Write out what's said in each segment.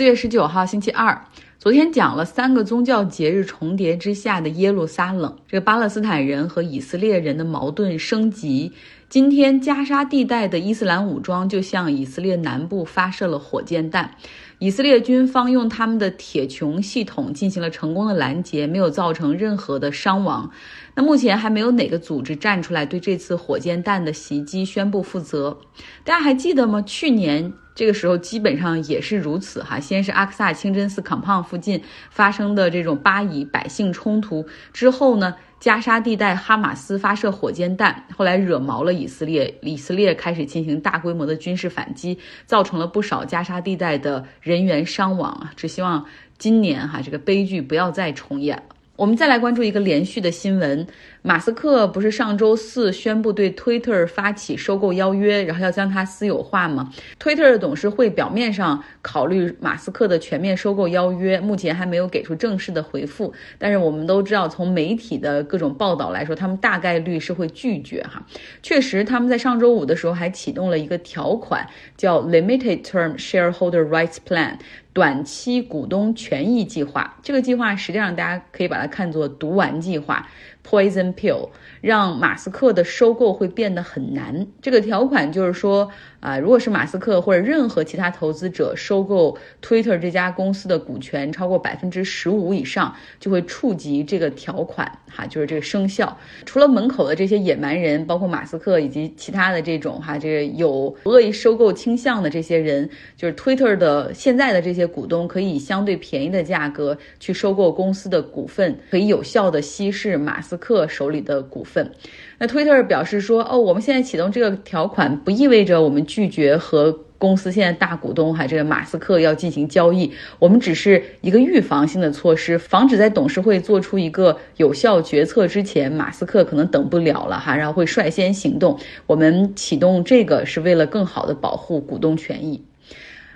四月十九号，星期二。昨天讲了三个宗教节日重叠之下的耶路撒冷，这个巴勒斯坦人和以色列人的矛盾升级。今天加沙地带的伊斯兰武装就向以色列南部发射了火箭弹，以色列军方用他们的铁穹系统进行了成功的拦截，没有造成任何的伤亡。那目前还没有哪个组织站出来对这次火箭弹的袭击宣布负责。大家还记得吗？去年。这个时候基本上也是如此哈，先是阿克萨清真寺坎胖附近发生的这种巴以百姓冲突之后呢，加沙地带哈马斯发射火箭弹，后来惹毛了以色列，以色列开始进行大规模的军事反击，造成了不少加沙地带的人员伤亡啊！只希望今年哈这个悲剧不要再重演。我们再来关注一个连续的新闻。马斯克不是上周四宣布对 Twitter 发起收购邀约，然后要将它私有化吗？Twitter 的董事会表面上考虑马斯克的全面收购邀约，目前还没有给出正式的回复。但是我们都知道，从媒体的各种报道来说，他们大概率是会拒绝哈。确实，他们在上周五的时候还启动了一个条款，叫 Limited Term Shareholder Rights Plan，短期股东权益计划。这个计划实际上大家可以把它看作毒丸计划。Poison pill 让马斯克的收购会变得很难。这个条款就是说。啊，如果是马斯克或者任何其他投资者收购 Twitter 这家公司的股权超过百分之十五以上，就会触及这个条款，哈，就是这个生效。除了门口的这些野蛮人，包括马斯克以及其他的这种哈，这个有恶意收购倾向的这些人，就是 Twitter 的现在的这些股东，可以以相对便宜的价格去收购公司的股份，可以有效的稀释马斯斯克手里的股份。那 Twitter 表示说，哦，我们现在启动这个条款，不意味着我们拒绝和公司现在大股东哈这个马斯克要进行交易，我们只是一个预防性的措施，防止在董事会做出一个有效决策之前，马斯克可能等不了了哈，然后会率先行动。我们启动这个是为了更好的保护股东权益。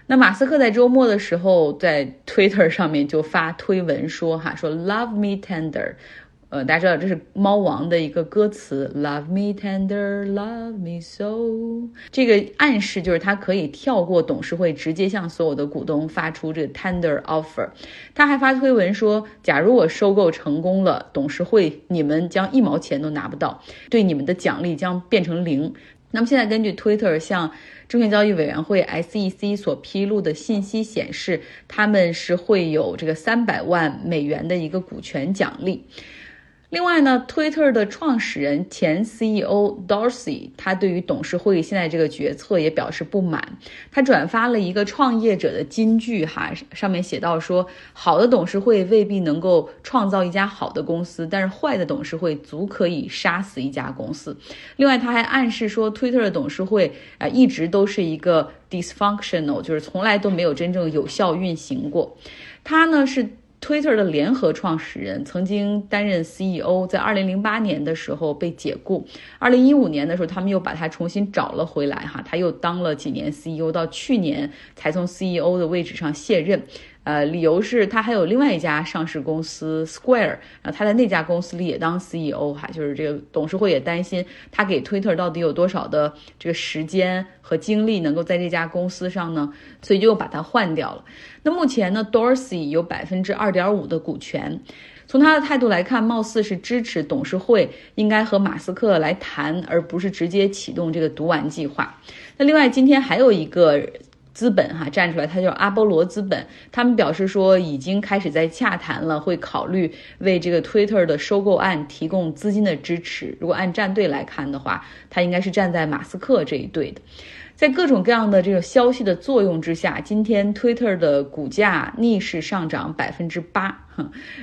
那马斯克在周末的时候在 Twitter 上面就发推文说，哈，说 Love me tender。呃，大家知道这是猫王的一个歌词，Love me tender, love me so。这个暗示就是他可以跳过董事会，直接向所有的股东发出这个 tender offer。他还发推文说，假如我收购成功了，董事会你们将一毛钱都拿不到，对你们的奖励将变成零。那么现在根据 Twitter 向证券交易委员会 SEC 所披露的信息显示，他们是会有这个三百万美元的一个股权奖励。另外呢，Twitter 的创始人前 CEO Dorsey，他对于董事会现在这个决策也表示不满。他转发了一个创业者的金句，哈，上面写到说：好的董事会未必能够创造一家好的公司，但是坏的董事会足可以杀死一家公司。另外，他还暗示说，Twitter 的董事会啊，一直都是一个 dysfunctional，就是从来都没有真正有效运行过。他呢是。Twitter 的联合创始人曾经担任 CEO，在二零零八年的时候被解雇，二零一五年的时候他们又把他重新找了回来，哈，他又当了几年 CEO，到去年才从 CEO 的位置上卸任。呃，理由是他还有另外一家上市公司 Square，然后他在那家公司里也当 CEO 哈，就是这个董事会也担心他给 Twitter 到底有多少的这个时间和精力能够在这家公司上呢，所以就把他换掉了。那目前呢，Dorsey 有百分之二点五的股权，从他的态度来看，貌似是支持董事会应该和马斯克来谈，而不是直接启动这个毒丸计划。那另外今天还有一个。资本哈站出来，他叫阿波罗资本，他们表示说已经开始在洽谈了，会考虑为这个 Twitter 的收购案提供资金的支持。如果按战队来看的话，他应该是站在马斯克这一队的。在各种各样的这个消息的作用之下，今天 Twitter 的股价逆势上涨百分之八。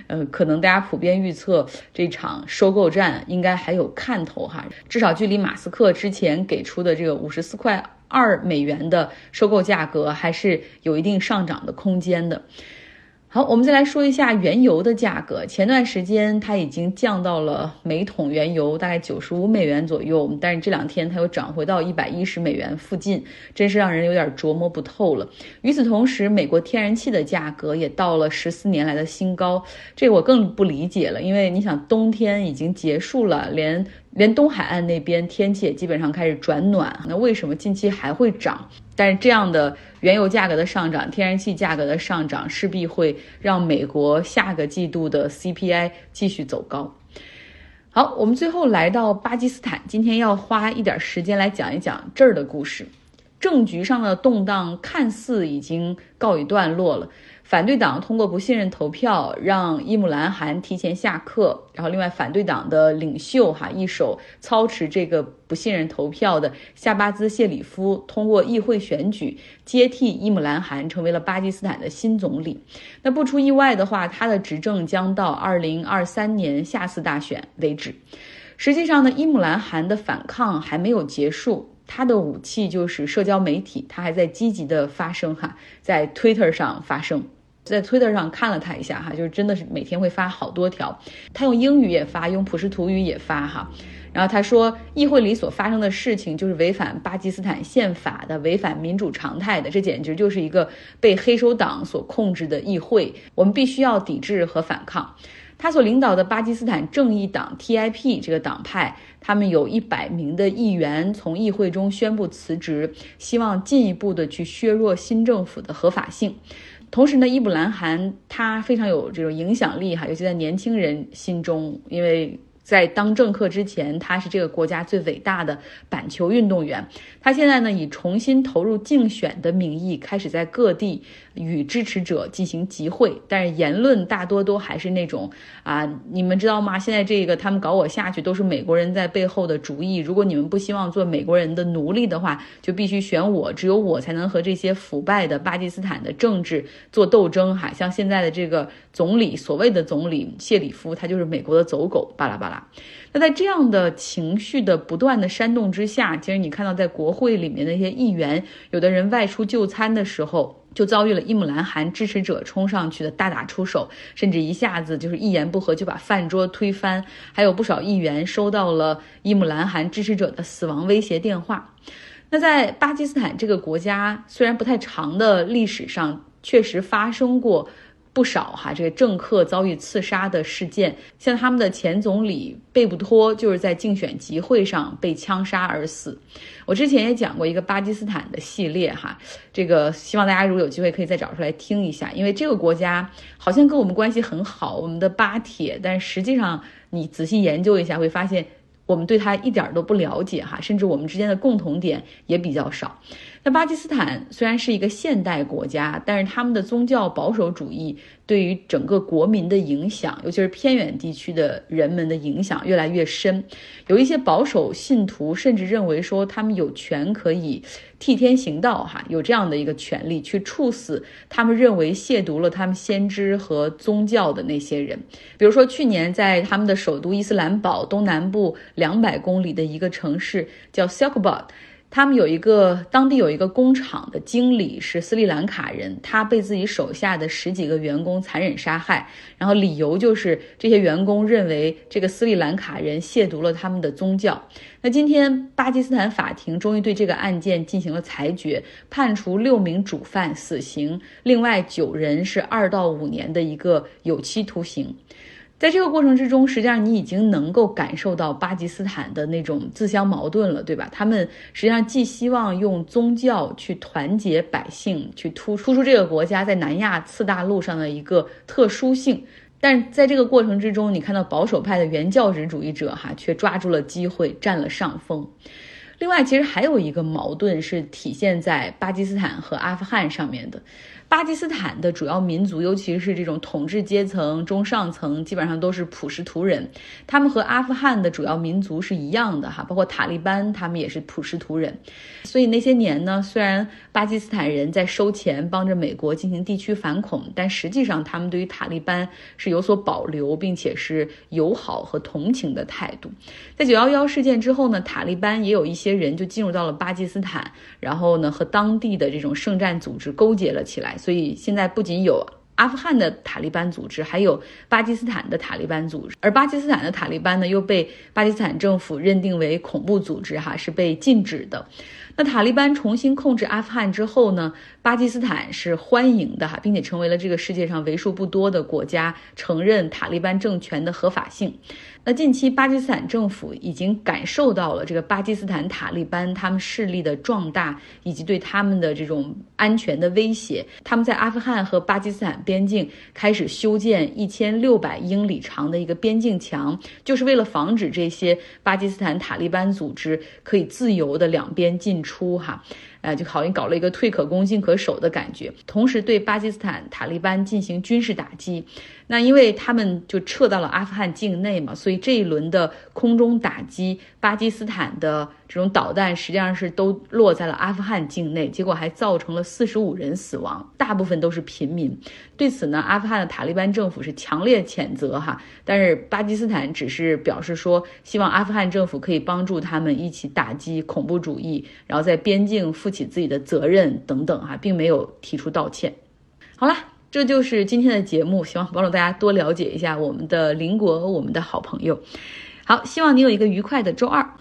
呃，可能大家普遍预测这场收购战应该还有看头哈，至少距离马斯克之前给出的这个五十四块。二美元的收购价格还是有一定上涨的空间的。好，我们再来说一下原油的价格。前段时间它已经降到了每桶原油大概九十五美元左右，但是这两天它又涨回到一百一十美元附近，真是让人有点琢磨不透了。与此同时，美国天然气的价格也到了十四年来的新高，这我更不理解了。因为你想，冬天已经结束了，连连东海岸那边天气也基本上开始转暖。那为什么近期还会涨？但是这样的原油价格的上涨、天然气价格的上涨，势必会让美国下个季度的 CPI 继续走高。好，我们最后来到巴基斯坦，今天要花一点时间来讲一讲这儿的故事。政局上的动荡看似已经告一段落了。反对党通过不信任投票让伊姆兰汗提前下课，然后另外反对党的领袖哈一手操持这个不信任投票的夏巴兹谢里夫通过议会选举接替伊姆兰汗成为了巴基斯坦的新总理。那不出意外的话，他的执政将到二零二三年下次大选为止。实际上呢，伊姆兰汗的反抗还没有结束，他的武器就是社交媒体，他还在积极的发声哈，在 Twitter 上发声。在 Twitter 上看了他一下哈，就是真的是每天会发好多条，他用英语也发，用普什图语也发哈。然后他说，议会里所发生的事情就是违反巴基斯坦宪法的，违反民主常态的，这简直就是一个被黑手党所控制的议会，我们必须要抵制和反抗。他所领导的巴基斯坦正义党 TIP 这个党派，他们有一百名的议员从议会中宣布辞职，希望进一步的去削弱新政府的合法性。同时呢，伊布兰汗他非常有这种影响力哈，尤其在年轻人心中，因为。在当政客之前，他是这个国家最伟大的板球运动员。他现在呢，以重新投入竞选的名义，开始在各地与支持者进行集会，但是言论大多都还是那种啊，你们知道吗？现在这个他们搞我下去，都是美国人在背后的主意。如果你们不希望做美国人的奴隶的话，就必须选我，只有我才能和这些腐败的巴基斯坦的政治做斗争。哈，像现在的这个总理，所谓的总理谢里夫，他就是美国的走狗，巴拉巴拉。那在这样的情绪的不断的煽动之下，其实你看到在国会里面那些议员，有的人外出就餐的时候，就遭遇了伊姆兰汗支持者冲上去的大打出手，甚至一下子就是一言不合就把饭桌推翻，还有不少议员收到了伊姆兰汗支持者的死亡威胁电话。那在巴基斯坦这个国家，虽然不太长的历史上，确实发生过。不少哈，这个政客遭遇刺杀的事件，像他们的前总理贝布托就是在竞选集会上被枪杀而死。我之前也讲过一个巴基斯坦的系列哈，这个希望大家如果有机会可以再找出来听一下，因为这个国家好像跟我们关系很好，我们的巴铁，但实际上你仔细研究一下会发现，我们对他一点都不了解哈，甚至我们之间的共同点也比较少。那巴基斯坦虽然是一个现代国家，但是他们的宗教保守主义对于整个国民的影响，尤其是偏远地区的人们的影响越来越深。有一些保守信徒甚至认为说，他们有权可以替天行道，哈，有这样的一个权利去处死他们认为亵渎了他们先知和宗教的那些人。比如说，去年在他们的首都伊斯兰堡东南部两百公里的一个城市叫 s i l k b a 他们有一个当地有一个工厂的经理是斯里兰卡人，他被自己手下的十几个员工残忍杀害，然后理由就是这些员工认为这个斯里兰卡人亵渎了他们的宗教。那今天巴基斯坦法庭终于对这个案件进行了裁决，判处六名主犯死刑，另外九人是二到五年的一个有期徒刑。在这个过程之中，实际上你已经能够感受到巴基斯坦的那种自相矛盾了，对吧？他们实际上既希望用宗教去团结百姓，去突突出这个国家在南亚次大陆上的一个特殊性，但在这个过程之中，你看到保守派的原教旨主义者哈，却抓住了机会占了上风。另外，其实还有一个矛盾是体现在巴基斯坦和阿富汗上面的。巴基斯坦的主要民族，尤其是这种统治阶层、中上层，基本上都是普什图人。他们和阿富汗的主要民族是一样的哈，包括塔利班，他们也是普什图人。所以那些年呢，虽然巴基斯坦人在收钱帮着美国进行地区反恐，但实际上他们对于塔利班是有所保留，并且是友好和同情的态度。在九幺幺事件之后呢，塔利班也有一些人就进入到了巴基斯坦，然后呢和当地的这种圣战组织勾结了起来。所以现在不仅有阿富汗的塔利班组织，还有巴基斯坦的塔利班组织。而巴基斯坦的塔利班呢，又被巴基斯坦政府认定为恐怖组织，哈，是被禁止的。那塔利班重新控制阿富汗之后呢，巴基斯坦是欢迎的哈，并且成为了这个世界上为数不多的国家承认塔利班政权的合法性。那近期巴基斯坦政府已经感受到了这个巴基斯坦塔利班他们势力的壮大，以及对他们的这种安全的威胁。他们在阿富汗和巴基斯坦边境开始修建一千六百英里长的一个边境墙，就是为了防止这些巴基斯坦塔利班组织可以自由的两边进出哈。呃，就好像搞了一个退可攻进可守的感觉，同时对巴基斯坦塔利班进行军事打击。那因为他们就撤到了阿富汗境内嘛，所以这一轮的空中打击，巴基斯坦的这种导弹实际上是都落在了阿富汗境内，结果还造成了四十五人死亡，大部分都是平民。对此呢，阿富汗的塔利班政府是强烈谴责哈，但是巴基斯坦只是表示说，希望阿富汗政府可以帮助他们一起打击恐怖主义，然后在边境负起自己的责任等等哈，并没有提出道歉。好了。这就是今天的节目，希望帮助大家多了解一下我们的邻国，我们的好朋友。好，希望你有一个愉快的周二。